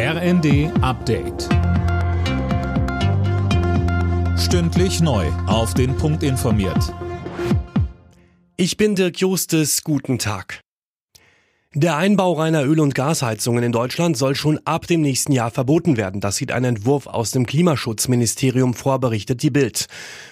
RND Update. Stündlich neu. Auf den Punkt informiert. Ich bin Dirk Justes. Guten Tag. Der Einbau reiner Öl- und Gasheizungen in Deutschland soll schon ab dem nächsten Jahr verboten werden. Das sieht ein Entwurf aus dem Klimaschutzministerium vor, berichtet die Bild.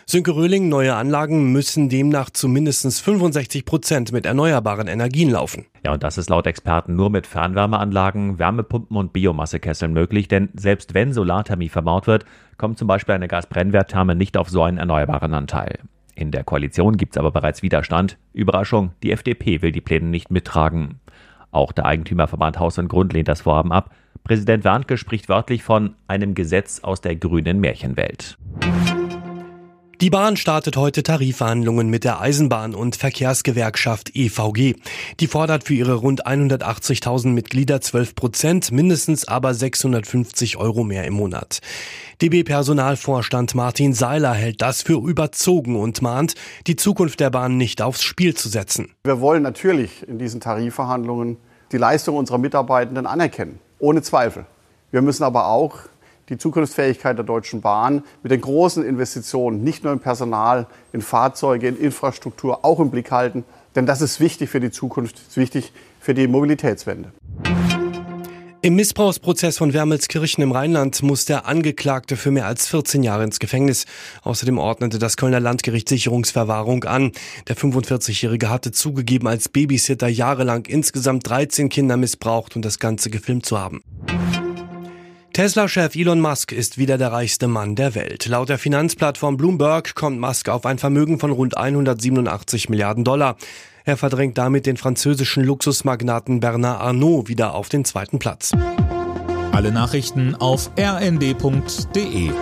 Sönke Röhling, neue Anlagen müssen demnach zu mindestens 65 Prozent mit erneuerbaren Energien laufen. Ja, und das ist laut Experten nur mit Fernwärmeanlagen, Wärmepumpen und Biomassekesseln möglich, denn selbst wenn Solarthermie verbaut wird, kommt zum Beispiel eine Gasbrennwerttherme nicht auf so einen erneuerbaren Anteil. In der Koalition gibt es aber bereits Widerstand. Überraschung, die FDP will die Pläne nicht mittragen. Auch der Eigentümerverband Haus und Grund lehnt das Vorhaben ab. Präsident Warnke spricht wörtlich von einem Gesetz aus der grünen Märchenwelt. Die Bahn startet heute Tarifverhandlungen mit der Eisenbahn- und Verkehrsgewerkschaft EVG. Die fordert für ihre rund 180.000 Mitglieder 12 Prozent, mindestens aber 650 Euro mehr im Monat. DB-Personalvorstand Martin Seiler hält das für überzogen und mahnt, die Zukunft der Bahn nicht aufs Spiel zu setzen. Wir wollen natürlich in diesen Tarifverhandlungen die Leistung unserer Mitarbeitenden anerkennen, ohne Zweifel. Wir müssen aber auch die Zukunftsfähigkeit der Deutschen Bahn mit den großen Investitionen, nicht nur in Personal, in Fahrzeuge, in Infrastruktur, auch im Blick halten. Denn das ist wichtig für die Zukunft, ist wichtig für die Mobilitätswende. Im Missbrauchsprozess von Wermelskirchen im Rheinland muss der Angeklagte für mehr als 14 Jahre ins Gefängnis. Außerdem ordnete das Kölner Landgericht Sicherungsverwahrung an. Der 45-Jährige hatte zugegeben, als Babysitter jahrelang insgesamt 13 Kinder missbraucht und das Ganze gefilmt zu haben. Tesla-Chef Elon Musk ist wieder der reichste Mann der Welt. Laut der Finanzplattform Bloomberg kommt Musk auf ein Vermögen von rund 187 Milliarden Dollar. Er verdrängt damit den französischen Luxusmagnaten Bernard Arnault wieder auf den zweiten Platz. Alle Nachrichten auf rnd.de